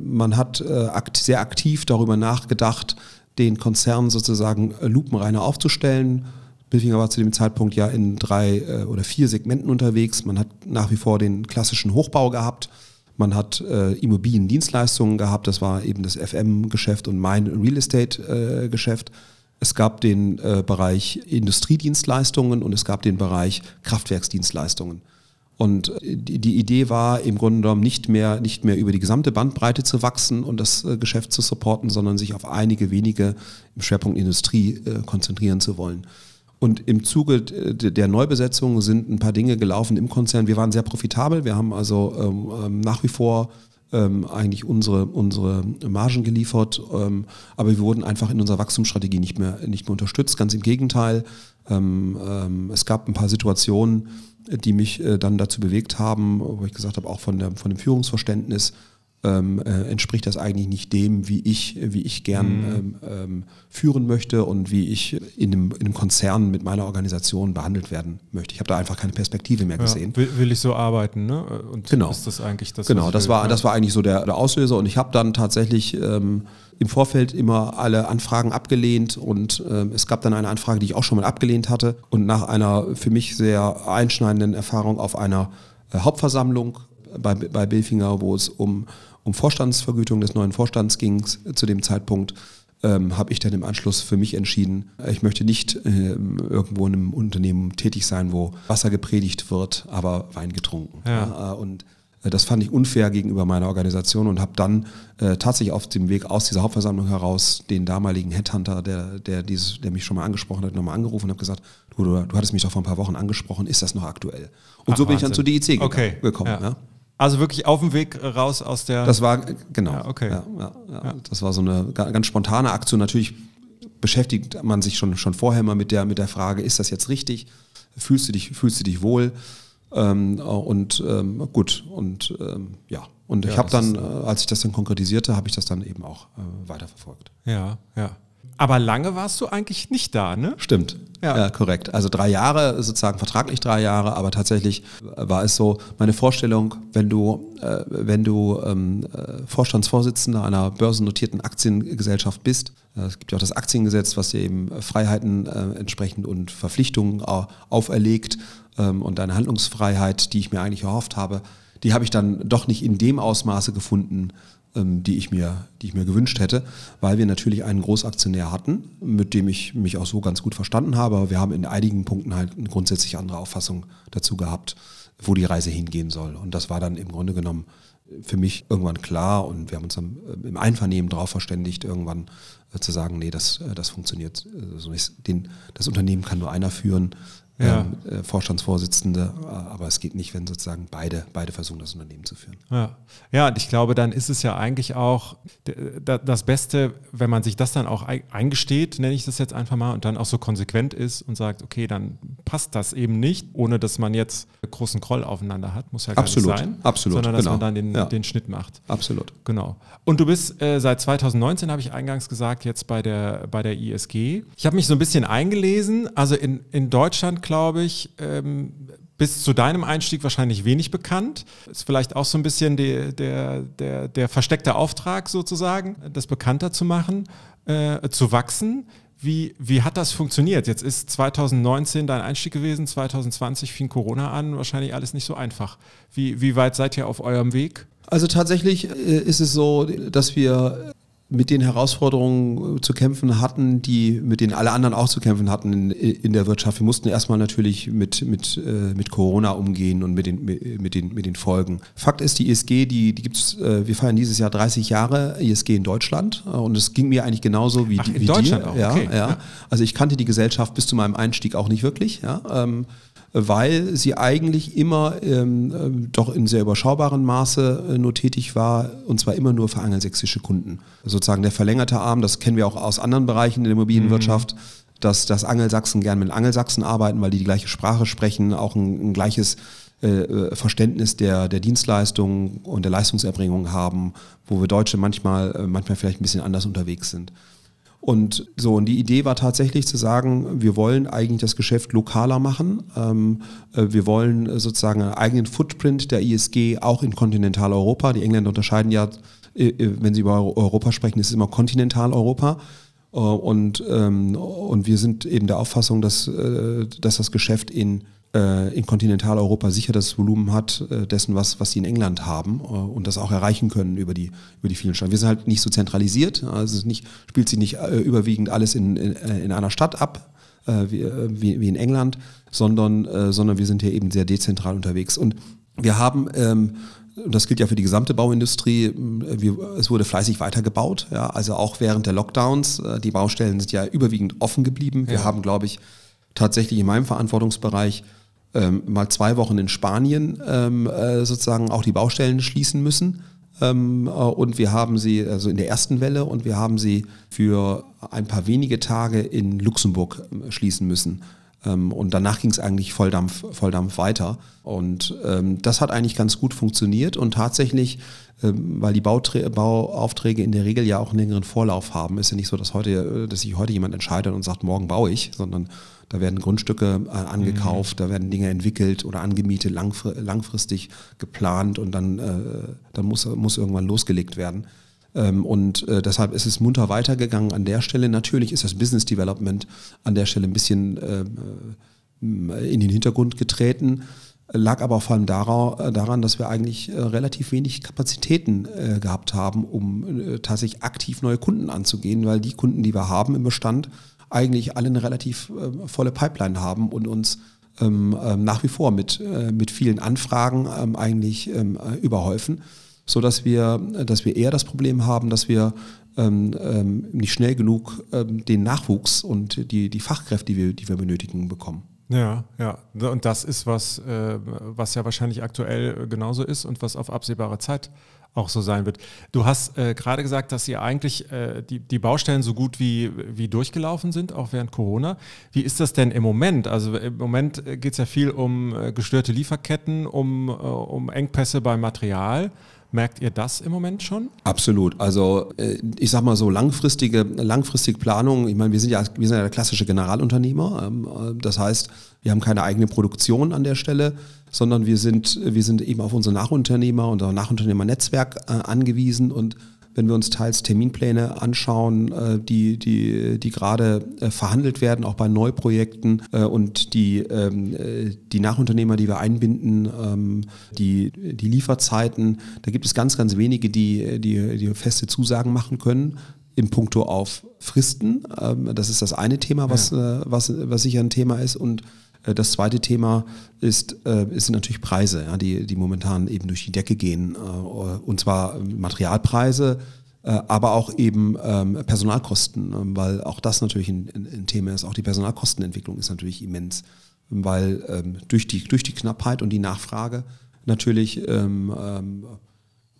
man hat äh, akt sehr aktiv darüber nachgedacht, den Konzern sozusagen äh, lupenreiner aufzustellen. Bilfinger war zu dem Zeitpunkt ja in drei oder vier Segmenten unterwegs. Man hat nach wie vor den klassischen Hochbau gehabt. Man hat äh, Immobiliendienstleistungen gehabt, das war eben das FM-Geschäft und mein Real Estate-Geschäft. es gab den äh, Bereich Industriedienstleistungen und es gab den Bereich Kraftwerksdienstleistungen. Und die Idee war im Grunde genommen nicht mehr, nicht mehr über die gesamte Bandbreite zu wachsen und das äh, Geschäft zu supporten, sondern sich auf einige wenige im Schwerpunkt Industrie äh, konzentrieren zu wollen. Und im Zuge der Neubesetzung sind ein paar Dinge gelaufen im Konzern. Wir waren sehr profitabel. Wir haben also ähm, ähm nach wie vor ähm, eigentlich unsere, unsere Margen geliefert. Ähm, aber wir wurden einfach in unserer Wachstumsstrategie nicht mehr, nicht mehr unterstützt. Ganz im Gegenteil. Ähm, ähm es gab ein paar Situationen, die mich äh, dann dazu bewegt haben, wo ich gesagt habe, auch von, der, von dem Führungsverständnis, ähm, äh, entspricht das eigentlich nicht dem, wie ich, wie ich gern mhm. ähm, ähm, führen möchte und wie ich in einem, in einem Konzern mit meiner Organisation behandelt werden möchte. Ich habe da einfach keine Perspektive mehr gesehen. Ja, will, will, ich so arbeiten, ne? Und genau. ist das eigentlich das? Genau, das will, war, ja. das war eigentlich so der, der Auslöser und ich habe dann tatsächlich ähm, im Vorfeld immer alle Anfragen abgelehnt und äh, es gab dann eine Anfrage, die ich auch schon mal abgelehnt hatte und nach einer für mich sehr einschneidenden Erfahrung auf einer äh, Hauptversammlung bei, bei Billfinger, wo es um, um Vorstandsvergütung des neuen Vorstands ging zu dem Zeitpunkt, ähm, habe ich dann im Anschluss für mich entschieden, ich möchte nicht äh, irgendwo in einem Unternehmen tätig sein, wo Wasser gepredigt wird, aber Wein getrunken. Ja. Ja, und äh, das fand ich unfair gegenüber meiner Organisation und habe dann äh, tatsächlich auf dem Weg aus dieser Hauptversammlung heraus den damaligen Headhunter, der, der, dieses, der mich schon mal angesprochen hat, nochmal angerufen und habe gesagt, du, du, du, hattest mich doch vor ein paar Wochen angesprochen, ist das noch aktuell? Und Ach, so bin Wahnsinn. ich dann zur DIC okay. gekommen. Ja. Ja. Also wirklich auf dem Weg raus aus der. Das war, genau. Ja, okay. Das war so eine ganz spontane Aktion. Natürlich beschäftigt man sich schon, schon vorher mal mit der, mit der Frage, ist das jetzt richtig? Fühlst du dich, fühlst du dich wohl? Ähm, und ähm, gut, und ähm, ja. Und ja, ich habe dann, äh, als ich das dann konkretisierte, habe ich das dann eben auch äh, weiterverfolgt. Ja, ja. Aber lange warst du eigentlich nicht da, ne? Stimmt. Ja. ja. korrekt. Also drei Jahre, sozusagen vertraglich drei Jahre, aber tatsächlich war es so, meine Vorstellung, wenn du, äh, wenn du ähm, äh, Vorstandsvorsitzender einer börsennotierten Aktiengesellschaft bist, äh, es gibt ja auch das Aktiengesetz, was dir eben Freiheiten äh, entsprechend und Verpflichtungen auferlegt ähm, und eine Handlungsfreiheit, die ich mir eigentlich erhofft habe, die habe ich dann doch nicht in dem Ausmaße gefunden, die, ich mir, die ich mir gewünscht hätte, weil wir natürlich einen Großaktionär hatten, mit dem ich mich auch so ganz gut verstanden habe. Wir haben in einigen Punkten halt eine grundsätzlich andere Auffassung dazu gehabt, wo die Reise hingehen soll. Und das war dann im Grunde genommen für mich irgendwann klar und wir haben uns dann äh, im Einvernehmen darauf verständigt, irgendwann äh, zu sagen, nee, das, äh, das funktioniert so nicht. Den, das Unternehmen kann nur einer führen ja. ähm, äh, Vorstandsvorsitzende, äh, aber es geht nicht, wenn sozusagen beide, beide versuchen, das Unternehmen zu führen. Ja. ja, und ich glaube, dann ist es ja eigentlich auch das Beste, wenn man sich das dann auch eingesteht, nenne ich das jetzt einfach mal, und dann auch so konsequent ist und sagt, okay, dann passt das eben nicht, ohne dass man jetzt großen Kroll aufeinander hat, muss ja gar absolut, nicht sein. Absolut, sondern dass genau. man dann den, ja. den Schnitt macht. Absolut. Genau. Und du bist äh, seit 2019, habe ich eingangs gesagt, jetzt bei der, bei der ISG. Ich habe mich so ein bisschen eingelesen, also in, in Deutschland glaube ich, ähm, bis zu deinem Einstieg wahrscheinlich wenig bekannt. Ist vielleicht auch so ein bisschen die, der, der, der versteckte Auftrag sozusagen, das bekannter zu machen, äh, zu wachsen. Wie, wie hat das funktioniert? Jetzt ist 2019 dein Einstieg gewesen, 2020 fing Corona an, wahrscheinlich alles nicht so einfach. Wie, wie weit seid ihr auf eurem Weg? Also tatsächlich äh, ist es so, dass wir mit den Herausforderungen äh, zu kämpfen hatten, die mit denen alle anderen auch zu kämpfen hatten in, in der Wirtschaft. Wir mussten erstmal natürlich mit, mit, äh, mit Corona umgehen und mit den, mit, den, mit den Folgen. Fakt ist, die ISG, die, die gibt's, äh, wir feiern dieses Jahr 30 Jahre ISG in Deutschland und es ging mir eigentlich genauso wie, Ach, in wie Deutschland dir. auch, Ja, okay. ja. Also ich kannte die Gesellschaft bis zu meinem Einstieg auch nicht wirklich. Ja. Ähm, weil sie eigentlich immer ähm, äh, doch in sehr überschaubarem Maße äh, nur tätig war und zwar immer nur für angelsächsische Kunden. Sozusagen der verlängerte Arm, das kennen wir auch aus anderen Bereichen der Immobilienwirtschaft, dass, dass Angelsachsen gern mit Angelsachsen arbeiten, weil die die gleiche Sprache sprechen, auch ein, ein gleiches äh, äh, Verständnis der, der Dienstleistung und der Leistungserbringung haben, wo wir Deutsche manchmal, äh, manchmal vielleicht ein bisschen anders unterwegs sind. Und so, und die Idee war tatsächlich zu sagen, wir wollen eigentlich das Geschäft lokaler machen. Ähm, äh, wir wollen sozusagen einen eigenen Footprint der ISG auch in Kontinentaleuropa. Die Engländer unterscheiden ja, äh, äh, wenn sie über Europa sprechen, ist es immer Kontinentaleuropa. Und, ähm, und wir sind eben der Auffassung, dass, dass das Geschäft in, in Kontinentaleuropa sicher das Volumen hat äh, dessen, was, was sie in England haben äh, und das auch erreichen können über die, über die vielen Staaten. Wir sind halt nicht so zentralisiert, also nicht, spielt sich nicht äh, überwiegend alles in, in, in einer Stadt ab, äh, wie, äh, wie, wie in England, sondern, äh, sondern wir sind hier eben sehr dezentral unterwegs. Und wir haben ähm, und das gilt ja für die gesamte Bauindustrie. Es wurde fleißig weitergebaut, ja, also auch während der Lockdowns. Äh, Die Baustellen sind ja überwiegend offen geblieben. Wir Ja. haben, glaube ich, tatsächlich in meinem Verantwortungsbereich ähm, mal zwei Wochen in Spanien ähm, äh, sozusagen auch die Baustellen schließen müssen. Ähm, äh, und wir haben sie, also in der ersten Welle, und wir haben sie für ein paar wenige Tage in Luxemburg ähm, schließen müssen. Ähm, und danach ging es eigentlich Volldampf, Volldampf weiter. Und ähm, das hat eigentlich ganz gut funktioniert. Und tatsächlich, ähm, weil die Bauträ Bauaufträge in der Regel ja auch einen längeren Vorlauf haben, ist ja nicht so, dass heute, äh, dass sich heute jemand entscheidet und sagt, morgen baue ich, sondern da werden Grundstücke äh, angekauft, da werden Dinge entwickelt oder angemietet, langfr langfristig geplant und dann, äh, dann muss, muss irgendwann losgelegt werden. Ähm, und äh, deshalb ist es munter weitergegangen an der Stelle. Natürlich ist das Business Development an der Stelle ein bisschen äh, äh, in den Hintergrund getreten, lag aber vor allem dara- daran, dass wir eigentlich relativ wenig Kapazitäten gehabt haben, um tatsächlich aktiv neue Kunden anzugehen, weil die Kunden, die wir haben im Bestand, eigentlich alle eine relativ volle Pipeline haben und uns ähm, nach wie vor mit, mit vielen Anfragen ähm, eigentlich überhäufen, so dass wir, dass wir eher das Problem haben, dass wir ähm, ähm, nicht schnell genug ähm, den Nachwuchs und die, die Fachkräfte, die wir, die wir benötigen, bekommen. Ja, ja. Und das ist was, äh, was ja wahrscheinlich aktuell genauso ist und was auf absehbare Zeit auch so sein wird. Du hast äh, gerade gesagt, dass ihr eigentlich äh, die, die Baustellen so gut wie, wie durchgelaufen sind, auch während Corona. Wie ist das denn im Moment? Also im Moment geht es ja viel um äh, gestörte Lieferketten, um, äh, um Engpässe beim Material. Merkt ihr das im Moment schon? Absolut. Also äh, ich sag mal so langfristige, langfristige Planung. Ich meine, wir sind ja wir sind ja der klassische Generalunternehmer. Ähm, äh, Das heißt, wir haben keine eigene Produktion an der Stelle, sondern wir sind wir sind eben auf unsere Nachunternehmer, unser Nachunternehmernetzwerk äh, angewiesen und wenn wir uns teils Terminpläne anschauen, äh, die, die, die gerade äh, verhandelt werden, auch bei Neuprojekten äh, und die, ähm, äh, die Nachunternehmer, die wir einbinden, ähm, die, die Lieferzeiten, da gibt es ganz, ganz wenige, die, die, die feste Zusagen machen können. Im Punkto auf Fristen. Ähm, das ist das eine Thema, was, äh, was, was sicher ein Thema ist. Und das zweite Thema ist, äh, ist natürlich Preise, die, die momentan eben durch die Decke gehen. Äh, und zwar Materialpreise, äh, aber auch eben ähm, Personalkosten, ähm, weil auch das natürlich ein, ein, Thema ist. Auch die Personalkostenentwicklung ist natürlich immens, weil ähm, durch, die, durch die Knappheit und die Nachfrage natürlich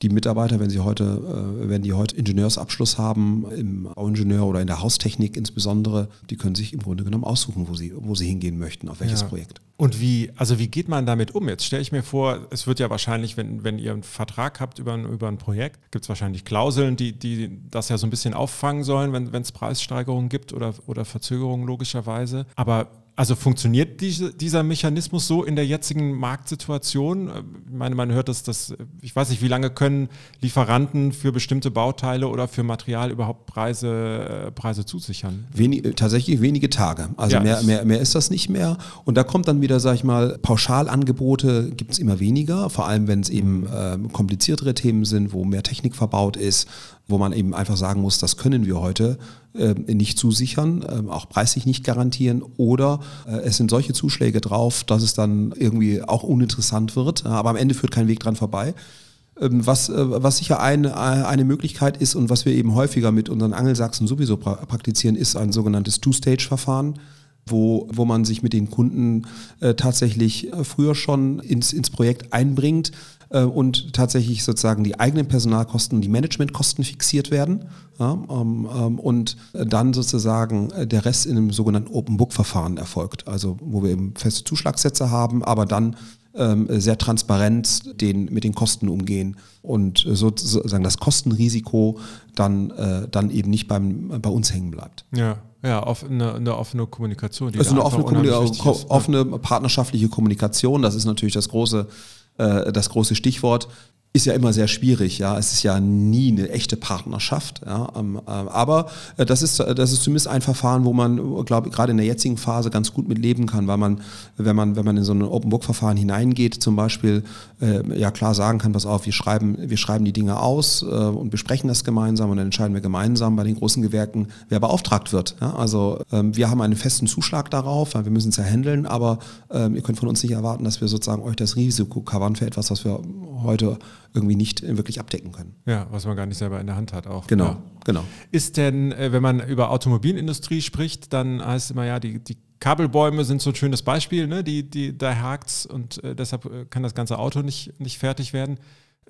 die Mitarbeiter, wenn sie heute, äh, wenn die heute Ingenieursabschluss haben, im Bauingenieur oder in der Haustechnik insbesondere, die können sich im Grunde genommen aussuchen, wo sie, wo sie hingehen möchten, auf welches Ja. Projekt. Und wie, also wie geht man damit um? Jetzt stelle ich mir vor, es wird ja wahrscheinlich, wenn, wenn ihr einen Vertrag habt über ein, über ein Projekt, gibt es wahrscheinlich Klauseln, die, die das ja so ein bisschen auffangen sollen, wenn es Preissteigerungen gibt oder, oder Verzögerungen logischerweise. Aber Also funktioniert diese, dieser Mechanismus so in der jetzigen Marktsituation? Ich meine, man hört das, dass, ich weiß nicht, wie lange können Lieferanten für bestimmte Bauteile oder für Material überhaupt Preise, äh, Preise zusichern? Wenig, tatsächlich wenige Tage. Also ja, mehr, mehr, mehr ist das nicht mehr. Und da kommt dann wieder, sag ich mal, Pauschalangebote gibt es immer weniger, vor allem wenn es eben äh, kompliziertere Themen sind, wo mehr Technik verbaut ist, wo man eben einfach sagen muss, das können wir heute äh, nicht zusichern, äh, auch preislich nicht garantieren oder äh, es sind solche Zuschläge drauf, dass es dann irgendwie auch uninteressant wird, aber am Ende führt kein Weg dran vorbei. Ähm, was, äh, was sicher eine, äh, eine Möglichkeit ist und was wir eben häufiger mit unseren Angelsachsen sowieso pra praktizieren, ist ein sogenanntes Two-Stage-Verfahren wo, wo man sich mit den Kunden äh, tatsächlich äh, früher schon ins, ins Projekt einbringt, und tatsächlich sozusagen die eigenen Personalkosten, die Managementkosten fixiert werden ja, ähm, ähm, und dann sozusagen äh, der Rest in einem sogenannten Open Book Verfahren erfolgt, also wo wir eben feste Zuschlagssätze haben, aber dann ähm, sehr transparent den, mit den Kosten umgehen und sozusagen das Kostenrisiko dann, äh, dann eben nicht beim, bei uns hängen bleibt. Ja. Ja, eine, eine offene Kommunikation. Die also eine offene, Kommunikation, offene partnerschaftliche Kommunikation, das ist natürlich das große äh, das große Stichwort ist ja immer sehr schwierig, ja. Es ist ja nie eine echte Partnerschaft, ja. Ähm, äh, aber äh, das ist, das ist zumindest ein Verfahren, wo man, glaube ich, gerade in der jetzigen Phase ganz gut mit leben kann, weil man, wenn man, wenn man in so ein Open Book Verfahren hineingeht, zum Beispiel, äh, ja klar sagen kann, pass auf, wir schreiben, wir schreiben die Dinge aus äh, und besprechen das gemeinsam und dann entscheiden wir gemeinsam bei den großen Gewerken, wer beauftragt wird. Ja? Also ähm, wir haben einen festen Zuschlag darauf, weil wir müssen es ja handeln, aber ähm, ihr könnt von uns nicht erwarten, dass wir sozusagen euch das Risiko covern für etwas, was wir heute irgendwie nicht wirklich abdecken können. Ja, was man gar nicht selber in der Hand hat auch. Genau, ja. genau. Ist denn, äh, wenn man über Automobilindustrie spricht, dann heißt es immer ja, die, die Kabelbäume sind so ein schönes Beispiel, ne? die, die, da hakt's und äh, deshalb äh, kann das ganze Auto nicht, nicht fertig werden.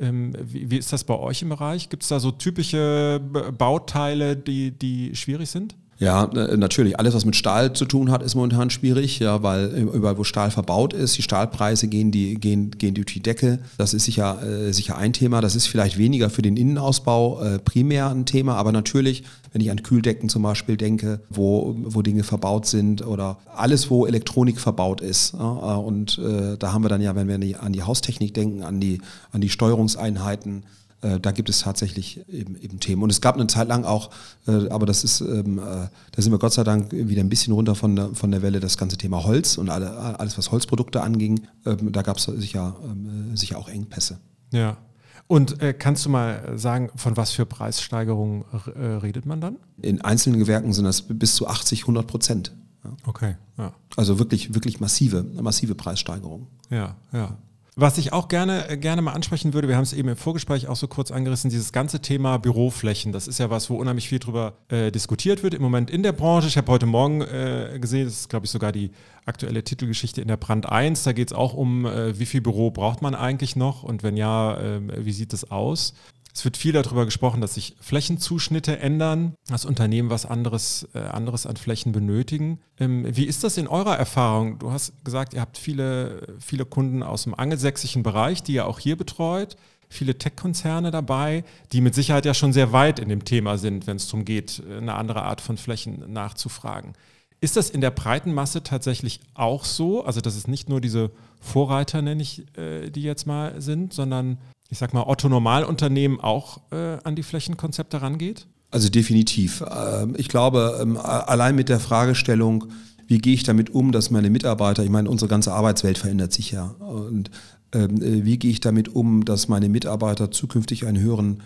Ähm, wie, wie, ist das bei euch im Bereich? Gibt es da so typische Bauteile, die, die schwierig sind? Ja, natürlich. Alles, was mit Stahl zu tun hat, ist momentan schwierig, ja, weil überall, wo Stahl verbaut ist, die Stahlpreise gehen, die, gehen, gehen durch die Decke. Das ist sicher, äh, sicher ein Thema. Das ist vielleicht weniger für den Innenausbau äh, primär ein Thema, aber natürlich, wenn ich an Kühldecken zum Beispiel denke, wo, wo Dinge verbaut sind oder alles, wo Elektronik verbaut ist. Ja, und äh, da haben wir dann ja, wenn wir an die Haustechnik denken, an die, an die Steuerungseinheiten, äh, da gibt es tatsächlich eben, eben, Themen. Und es gab eine Zeit lang auch, äh, aber das ist, ähm, äh, da sind wir Gott sei Dank wieder ein bisschen runter von der, von der Welle, das ganze Thema Holz und alle, alles, was Holzprodukte anging. Ähm, da gab es sicher, ähm, sicher auch Engpässe. Ja. Und äh, kannst du mal sagen, von was für Preissteigerungen äh, redet man dann? In einzelnen Gewerken sind das bis zu 80, 100 Prozent. Ja. Okay, ja. Also wirklich, wirklich massive, massive Preissteigerungen. Ja, ja. Was ich auch gerne, äh, gerne mal ansprechen würde, wir haben es eben im Vorgespräch auch so kurz angerissen, dieses ganze Thema Büroflächen. Das ist ja was, wo unheimlich viel drüber äh, diskutiert wird im Moment in der Branche. Ich habe heute Morgen äh, gesehen, das ist, glaube ich, sogar die aktuelle Titelgeschichte in der Brand 1. Da geht es auch um, äh, wie viel Büro braucht man eigentlich noch und wenn ja, ähm, wie sieht es aus? Es wird viel darüber gesprochen, dass sich Flächenzuschnitte ändern, dass Unternehmen was anderes, äh, anderes an Flächen benötigen. Ähm, wie ist das in eurer Erfahrung? Du hast gesagt, ihr habt viele, viele Kunden aus dem angelsächsischen Bereich, die ihr auch hier betreut viele Tech-Konzerne dabei, die mit Sicherheit ja schon sehr weit in dem Thema sind, wenn es darum geht, eine andere Art von Flächen nachzufragen. Ist das in der breiten Masse tatsächlich auch so? Also, dass es nicht nur diese Vorreiter, nenne ich, äh, die jetzt mal sind, sondern ich sag mal, Otto Normalunternehmen auch äh, an die Flächenkonzepte rangeht? Also definitiv. Ähm, ich glaube, ähm, allein mit der Fragestellung, wie gehe ich damit um, dass meine Mitarbeiter, ich meine, unsere ganze Arbeitswelt verändert sich ja. Und ähm, äh, wie gehe ich damit um, dass meine Mitarbeiter zukünftig einen höheren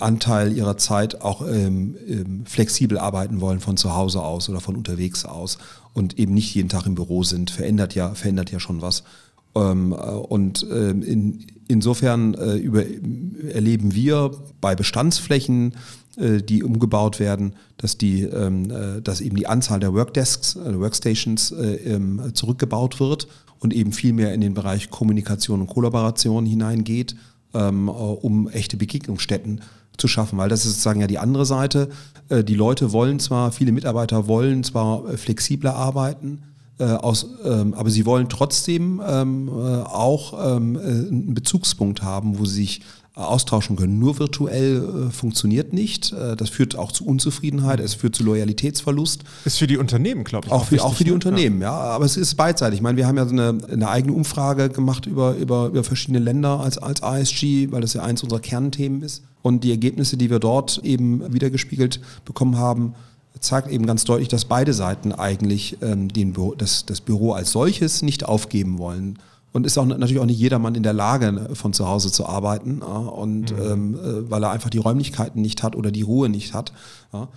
Anteil ihrer Zeit auch flexibel arbeiten wollen von zu Hause aus oder von unterwegs aus und eben nicht jeden Tag im Büro sind, verändert ja, verändert ja schon was. Ähm, äh, und ähm, in, insofern äh, über, erleben wir bei Bestandsflächen, äh, die umgebaut werden, dass, die, ähm, dass eben die Anzahl der Workdesks, Workstations zurückgebaut wird und eben viel mehr in den Bereich Kommunikation und Kollaboration hineingeht, um echte Begegnungsstätten zu schaffen, weil das ist sozusagen ja die andere Seite. Die Leute wollen zwar, viele Mitarbeiter wollen zwar flexibler arbeiten, Äh, aus, ähm, aber sie wollen trotzdem ähm, äh, auch ähm, äh, einen Bezugspunkt haben, wo sie sich austauschen können. Nur virtuell äh, funktioniert nicht. Äh, das führt auch zu Unzufriedenheit, es führt zu Loyalitätsverlust. Ist für die Unternehmen, glaube ich. Auch, auch für, wichtig, auch für die ne? Unternehmen, ja. ja. Aber es ist beidseitig. Ich meine, wir haben ja so eine, eine eigene Umfrage gemacht über, über, über verschiedene Länder als, als ASG, weil das ja eins unserer Kernthemen ist. Und die Ergebnisse, die wir dort eben wiedergespiegelt bekommen haben, zeigt eben ganz deutlich, dass beide Seiten eigentlich ähm, den Büro, das, das Büro als solches nicht aufgeben wollen. Und ist auch natürlich auch nicht jedermann in der Lage, ne, von zu Hause zu arbeiten. Ja, und mhm. ähm, äh, weil er einfach die Räumlichkeiten nicht hat oder die Ruhe nicht hat. Ja.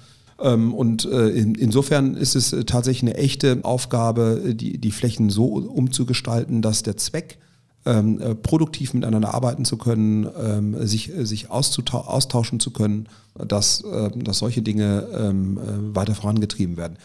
Ähm, und äh, in, insofern ist es äh, tatsächlich eine echte Aufgabe, die, die Flächen so umzugestalten, dass der Zweck, ähm, äh, produktiv miteinander arbeiten zu können, ähm, sich, sich austauschen zu können, dass, äh, dass solche Dinge ähm, äh, weiter vorangetrieben werden.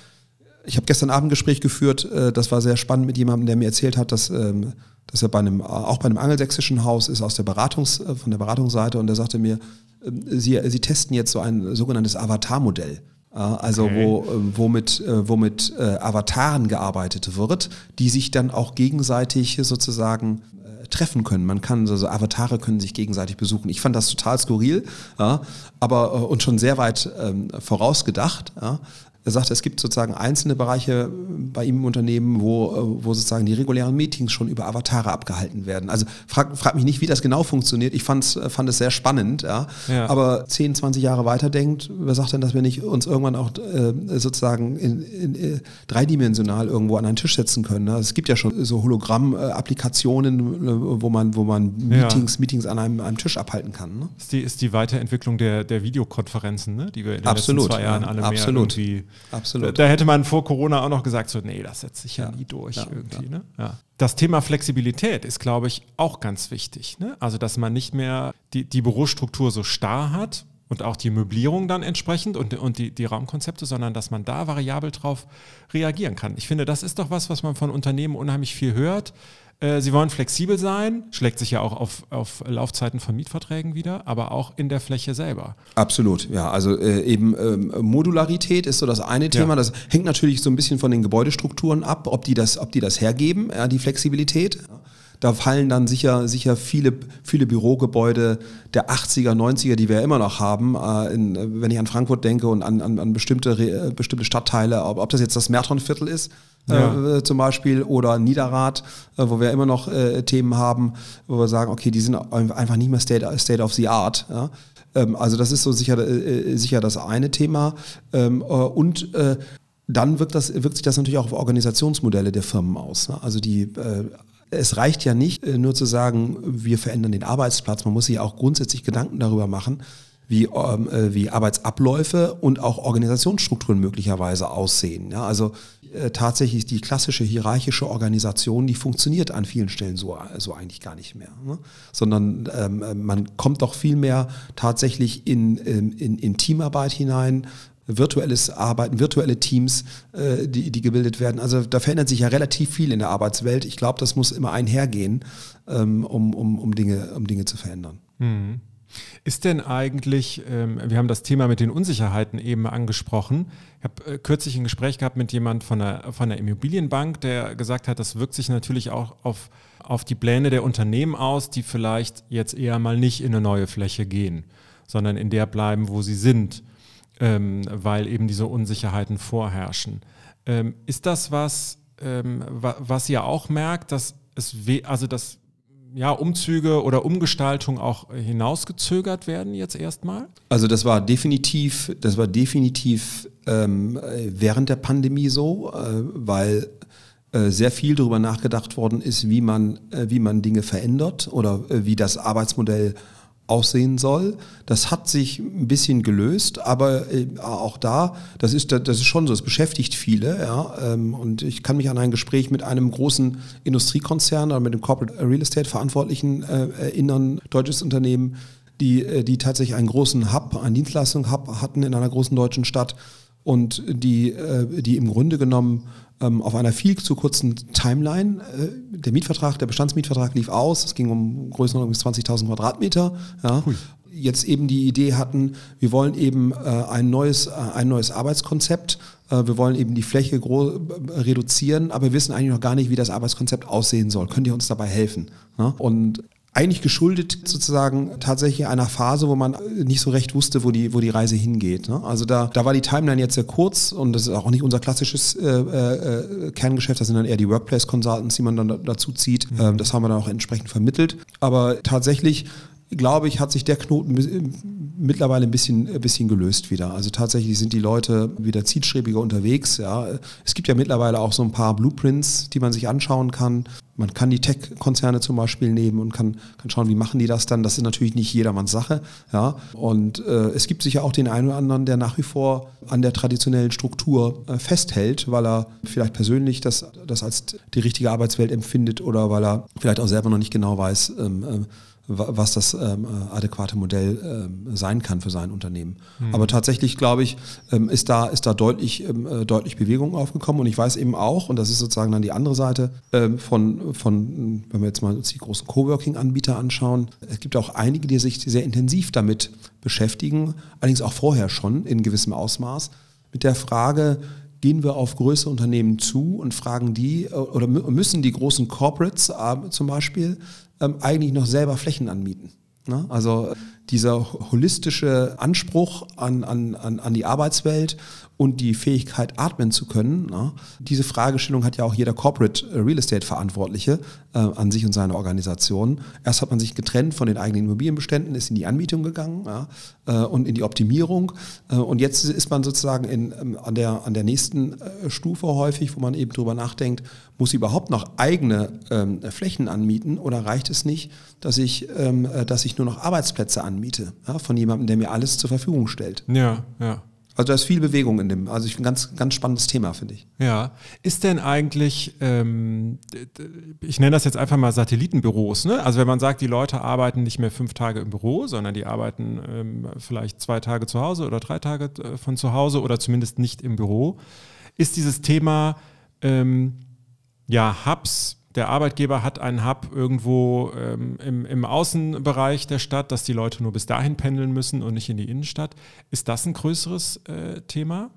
Ich habe gestern Abend ein Gespräch geführt, das war sehr spannend mit jemandem, der mir erzählt hat, dass ähm, dass er bei einem, auch bei einem angelsächsischen Haus ist, aus der Beratungs, äh, von der Beratungsseite und der sagte mir, ähm, Sie, Sie testen jetzt so ein sogenanntes Avatar-Modell. Also okay. wo, äh, womit, äh, womit Avataren gearbeitet wird, die sich dann auch gegenseitig sozusagen treffen können. Man kann, also Avatare können sich gegenseitig besuchen. Ich fand das total skurril, ja, aber und schon sehr weit ähm, vorausgedacht. Ja. Er sagte, es gibt sozusagen einzelne Bereiche bei ihm im Unternehmen, wo, äh, wo sozusagen die regulären Meetings schon über Avatare abgehalten werden. Also frag, frag mich nicht, wie das genau funktioniert. Ich fand's, äh, fand es sehr spannend. Ja. ja. Aber 10, 20 Jahre weiterdenkt, wer sagt denn, dass wir nicht uns irgendwann auch äh, sozusagen in, in, in, äh, dreidimensional irgendwo an einen Tisch setzen können? Ne? Also es gibt ja schon so Hologramm-Applikationen, wo man, wo man Meetings, ja. Meetings an einem, einem Tisch abhalten kann. Ne? Ist, die, ist die Weiterentwicklung der, der Videokonferenzen, ne? die wir in den Absolut, letzten zwei Jahren alle ja, absolut. mehr irgendwie Absolut. Da hätte man vor Corona auch noch gesagt, so, nee, das setzt sich ja, ja nie durch ja, irgendwie. Ja. Ne? Ja. Das Thema Flexibilität ist, glaube ich, auch ganz wichtig. Ne? Also, dass man nicht mehr die, die Bürostruktur so starr hat und auch die Möblierung dann entsprechend und, und die, die Raumkonzepte, sondern dass man da variabel drauf reagieren kann. Ich finde, das ist doch was, was man von Unternehmen unheimlich viel hört. Äh, sie wollen flexibel sein, schlägt sich ja auch auf, auf Laufzeiten von Mietverträgen wieder, aber auch in der Fläche selber. Absolut, ja. Also äh, eben ähm, Modularität ist so das eine Thema. Ja. Das hängt natürlich so ein bisschen von den Gebäudestrukturen ab, ob die das, ob die das hergeben, ja, die Flexibilität. Da fallen dann sicher, sicher viele, viele Bürogebäude der 80er, 90er, die wir immer noch haben. Äh, in, wenn ich an Frankfurt denke und an, an, an bestimmte, äh, bestimmte Stadtteile, ob, ob das jetzt das Mertonviertel ist, ja. äh, zum Beispiel oder Niederrad, äh, wo wir immer noch äh, Themen haben, wo wir sagen, okay, die sind einfach nicht mehr State, State of the Art. Ja? Ähm, also das ist so sicher, äh, äh, sicher das eine Thema. Ähm, äh, und dann wirkt, das, wirkt sich das natürlich auch auf Organisationsmodelle der Firmen aus. Ne? Also die es reicht ja nicht nur zu sagen, wir verändern den Arbeitsplatz. Man muss sich auch grundsätzlich Gedanken darüber machen, wie, ähm, wie Arbeitsabläufe und auch Organisationsstrukturen möglicherweise aussehen. Ja, also äh, tatsächlich die klassische hierarchische Organisation, die funktioniert an vielen Stellen so, so eigentlich gar nicht mehr. Ne? Sondern ähm, man kommt doch viel mehr tatsächlich in, ähm, in, in Teamarbeit hinein, virtuelles Arbeiten, virtuelle Teams, äh, die, die gebildet werden. Also da verändert sich ja relativ viel in der Arbeitswelt. Ich glaube, das muss immer einhergehen, ähm, um, um, um, Dinge, um Dinge zu verändern. Mhm. Ist denn eigentlich, ähm, wir haben das Thema mit den Unsicherheiten eben angesprochen. Ich habe äh, kürzlich ein Gespräch gehabt mit jemand von der, von der Immobilienbank, der gesagt hat, das wirkt sich natürlich auch auf, auf die Pläne der Unternehmen aus, die vielleicht jetzt eher mal nicht in eine neue Fläche gehen, sondern in der bleiben, wo sie sind, ähm, weil eben diese Unsicherheiten vorherrschen. Ähm, ist das was, ähm, was ihr auch merkt, dass es, also dass ja, Umzüge oder Umgestaltung auch hinausgezögert werden jetzt erstmal? Also das war definitiv, das war definitiv ähm, während der Pandemie so, äh, weil äh, sehr viel darüber nachgedacht worden ist, wie man, äh, wie man Dinge verändert oder äh, wie das Arbeitsmodell aussehen soll. Das hat sich ein bisschen gelöst, aber äh, auch da, das ist, das ist schon so, es beschäftigt viele. Ja, ähm, und ich kann mich an ein Gespräch mit einem großen Industriekonzern oder mit dem Corporate Real Estate Verantwortlichen äh, erinnern, deutsches Unternehmen, die, äh, die tatsächlich einen großen Hub, einen Dienstleistung-Hub hatten in einer großen deutschen Stadt und die, die im Grunde genommen ähm, auf einer viel zu kurzen Timeline. Äh, der Mietvertrag, der Bestandsmietvertrag lief aus. Es ging um Größenordnung bis 20.000 Quadratmeter. Ja. Jetzt eben die Idee hatten, wir wollen eben äh, ein, neues, äh, ein neues Arbeitskonzept Äh, wir wollen eben die Fläche reduzieren, aber wir wissen eigentlich noch gar nicht, wie das Arbeitskonzept aussehen soll. Könnt ihr uns dabei helfen? Ne? Und eigentlich geschuldet sozusagen tatsächlich einer Phase, wo man nicht so recht wusste, wo die, wo die Reise hingeht. Ne? Also da, da war die Timeline jetzt sehr kurz und das ist auch nicht unser klassisches äh, äh, Kerngeschäft, das sind dann eher die Workplace Consultants, die man dann dazu zieht. Mhm. Ähm, das haben wir dann auch entsprechend vermittelt. Aber tatsächlich glaube ich, hat sich der Knoten mittlerweile ein bisschen, ein bisschen gelöst wieder. Also tatsächlich sind die Leute wieder zielstrebiger unterwegs. Ja. Es gibt ja mittlerweile auch so ein paar Blueprints, die man sich anschauen kann. Man kann die Tech-Konzerne zum Beispiel nehmen und kann, kann schauen, wie machen die das dann. Das ist natürlich nicht jedermanns Sache. Ja. Und äh, es gibt sicher auch den einen oder anderen, der nach wie vor an der traditionellen Struktur äh, festhält, weil er vielleicht persönlich das, das als die richtige Arbeitswelt empfindet oder weil er vielleicht auch selber noch nicht genau weiß, ähm, äh, was das ähm, äh, adäquate Modell ähm, sein kann für sein Unternehmen. Mhm. Aber tatsächlich, glaube ich, ähm, ist da, ist da deutlich, ähm, äh, deutlich Bewegung aufgekommen. Und ich weiß eben auch, und das ist sozusagen dann die andere Seite ähm, von, von, wenn wir jetzt mal uns die großen Coworking-Anbieter anschauen, es gibt auch einige, die sich sehr intensiv damit beschäftigen, allerdings auch vorher schon in gewissem Ausmaß, mit der Frage, gehen wir auf größere Unternehmen zu und fragen die äh, oder müssen die großen Corporates zum Beispiel ähm, eigentlich noch selber Flächen anmieten. Ne? Also dieser holistische Anspruch an, an, an, die Arbeitswelt und die Fähigkeit, atmen zu können. Ne? Diese Fragestellung hat ja auch jeder Corporate Real Estate Verantwortliche äh, an sich und seine Organisation. Erst hat man sich getrennt von den eigenen Immobilienbeständen, ist in die Anmietung gegangen ja, äh, und in die Optimierung. Äh, und jetzt ist man sozusagen in, ähm, an, der, an der nächsten äh, Stufe häufig, wo man eben drüber nachdenkt, muss ich überhaupt noch eigene ähm, Flächen anmieten oder reicht es nicht, dass ich, ähm, äh, dass ich nur noch Arbeitsplätze anmiete ja, von jemandem, der mir alles zur Verfügung stellt? Ja, ja. Also da ist viel Bewegung in dem. Also ich ein ganz, ganz spannendes Thema, finde ich. Ja. Ist denn eigentlich, ähm, ich nenne das jetzt einfach mal Satellitenbüros, ne? Also wenn man sagt, die Leute arbeiten nicht mehr fünf Tage im Büro, sondern die arbeiten ähm, vielleicht zwei Tage zu Hause oder drei Tage äh, von zu Hause oder zumindest nicht im Büro, ist dieses Thema ähm, ja Hubs der Arbeitgeber hat einen Hub irgendwo ähm, im, im, Außenbereich der Stadt, dass die Leute nur bis dahin pendeln müssen und nicht in die Innenstadt. Ist das ein größeres äh, Thema?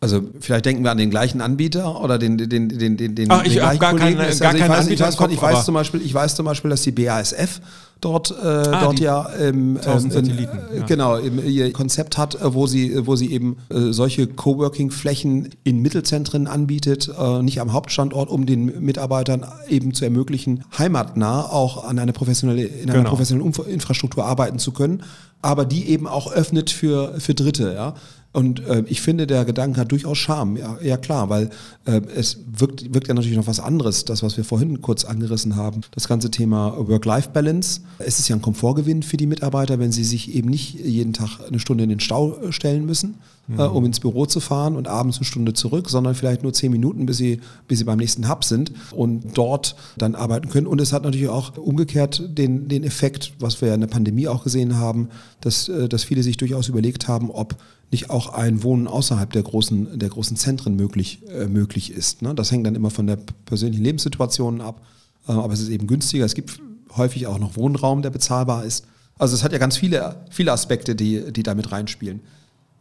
Also vielleicht denken wir an den gleichen Anbieter oder den den den den den, Ach, ich habe gar keinen also gar ich weiß, Anbieter ich weiß, ich weiß zum Beispiel ich weiß zum Beispiel, dass die BASF dort, äh, ah, dort ja, ähm, ähm, Satelliten, ja. genau ihr Konzept hat, äh, wo sie, wo sie eben äh, solche Coworking-Flächen in Mittelzentren anbietet, äh, nicht am Hauptstandort, um den Mitarbeitern eben zu ermöglichen, heimatnah auch an eine professionelle, in einer genau. professionellen Infrastruktur arbeiten zu können, aber die eben auch öffnet für, für Dritte, ja. Und äh, ich finde, der Gedanke hat durchaus Charme, ja, ja klar, weil äh, es wirkt, wirkt ja natürlich noch was anderes, das, was wir vorhin kurz angerissen haben, das ganze Thema Work-Life-Balance. Es ist ja ein Komfortgewinn für die Mitarbeiter, wenn sie sich eben nicht jeden Tag eine Stunde in den Stau stellen müssen, mhm. äh, um ins Büro zu fahren und abends eine Stunde zurück, sondern vielleicht nur zehn Minuten, bis sie, bis sie beim nächsten Hub sind und dort dann arbeiten können. Und es hat natürlich auch umgekehrt den, den Effekt, was wir ja in der Pandemie auch gesehen haben, dass, äh, dass viele sich durchaus überlegt haben, ob nicht auch ein Wohnen außerhalb der großen, der großen Zentren möglich, äh, möglich ist. Ne? Das hängt dann immer von der persönlichen Lebenssituation ab, äh, aber es ist eben günstiger. Es gibt häufig auch noch Wohnraum, der bezahlbar ist. Also es hat ja ganz viele, viele Aspekte, die, die da mit reinspielen.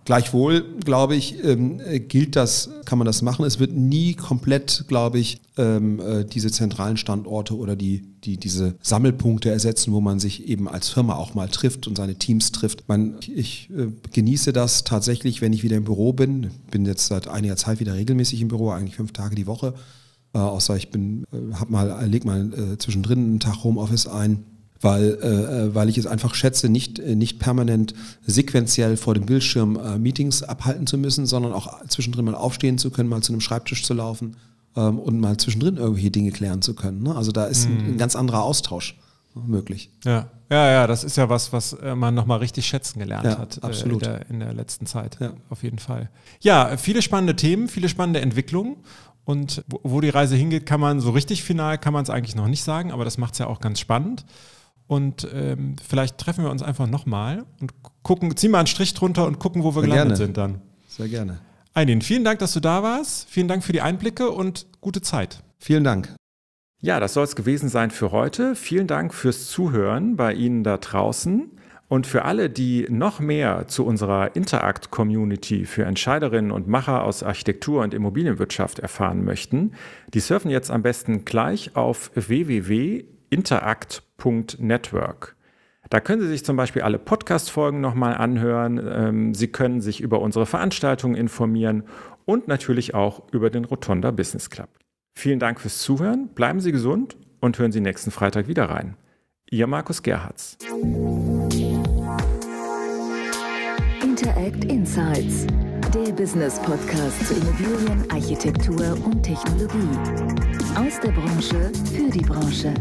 Gleichwohl, glaube ich, ähm, gilt das, kann man das machen. Es wird nie komplett, glaube ich, ähm, äh, diese zentralen Standorte oder die, die, diese Sammelpunkte ersetzen, wo man sich eben als Firma auch mal trifft und seine Teams trifft. Man, ich äh, genieße das tatsächlich, wenn ich wieder im Büro bin. Bin jetzt seit einiger Zeit wieder regelmäßig im Büro, eigentlich fünf Tage die Woche. Äh, außer ich bin, äh, hab mal, leg mal äh, zwischendrin einen Tag Homeoffice ein weil, äh, äh, weil ich es einfach schätze, nicht, äh, nicht permanent sequenziell vor dem Bildschirm äh, Meetings abhalten zu müssen, sondern auch zwischendrin mal aufstehen zu können, mal zu einem Schreibtisch zu laufen ähm, und mal zwischendrin irgendwelche Dinge klären zu können. Ne? Also da ist mhm. ein, ein, ganz anderer Austausch möglich. Ja. Ja, ja, das ist ja was, was äh, man nochmal richtig schätzen gelernt ja, hat absolut. Äh, in, der, in der letzten Zeit. Ja. Auf jeden Fall. Ja, viele spannende Themen, viele spannende Entwicklungen. Und wo die Reise hingeht, kann man so richtig final, kann man es eigentlich noch nicht sagen, aber das macht es ja auch ganz spannend. Und ähm, vielleicht treffen wir uns einfach nochmal und gucken, ziehen mal einen Strich drunter und gucken, wo wir Sehr gelandet gerne. sind dann. Sehr gerne. Einin, vielen Dank, dass du da warst. Vielen Dank für die Einblicke und gute Zeit. Vielen Dank. Ja, das soll es gewesen sein für heute. Vielen Dank fürs Zuhören bei Ihnen da draußen. Und für alle, die noch mehr zu unserer Interact-Community für Entscheiderinnen und Macher aus Architektur und Immobilienwirtschaft erfahren möchten, die surfen jetzt am besten gleich auf www.interact.network. Da können Sie sich zum Beispiel alle Podcast-Folgen nochmal anhören. Ähm, Sie können sich über unsere Veranstaltungen informieren und natürlich auch über den Rotonda Business Club. Vielen Dank fürs Zuhören, bleiben Sie gesund und hören Sie nächsten Freitag wieder rein. Ihr Markus Gerhards. Interact Insights, der Business Podcast zu Immobilien, Architektur und Technologie. Aus der Branche für die Branche.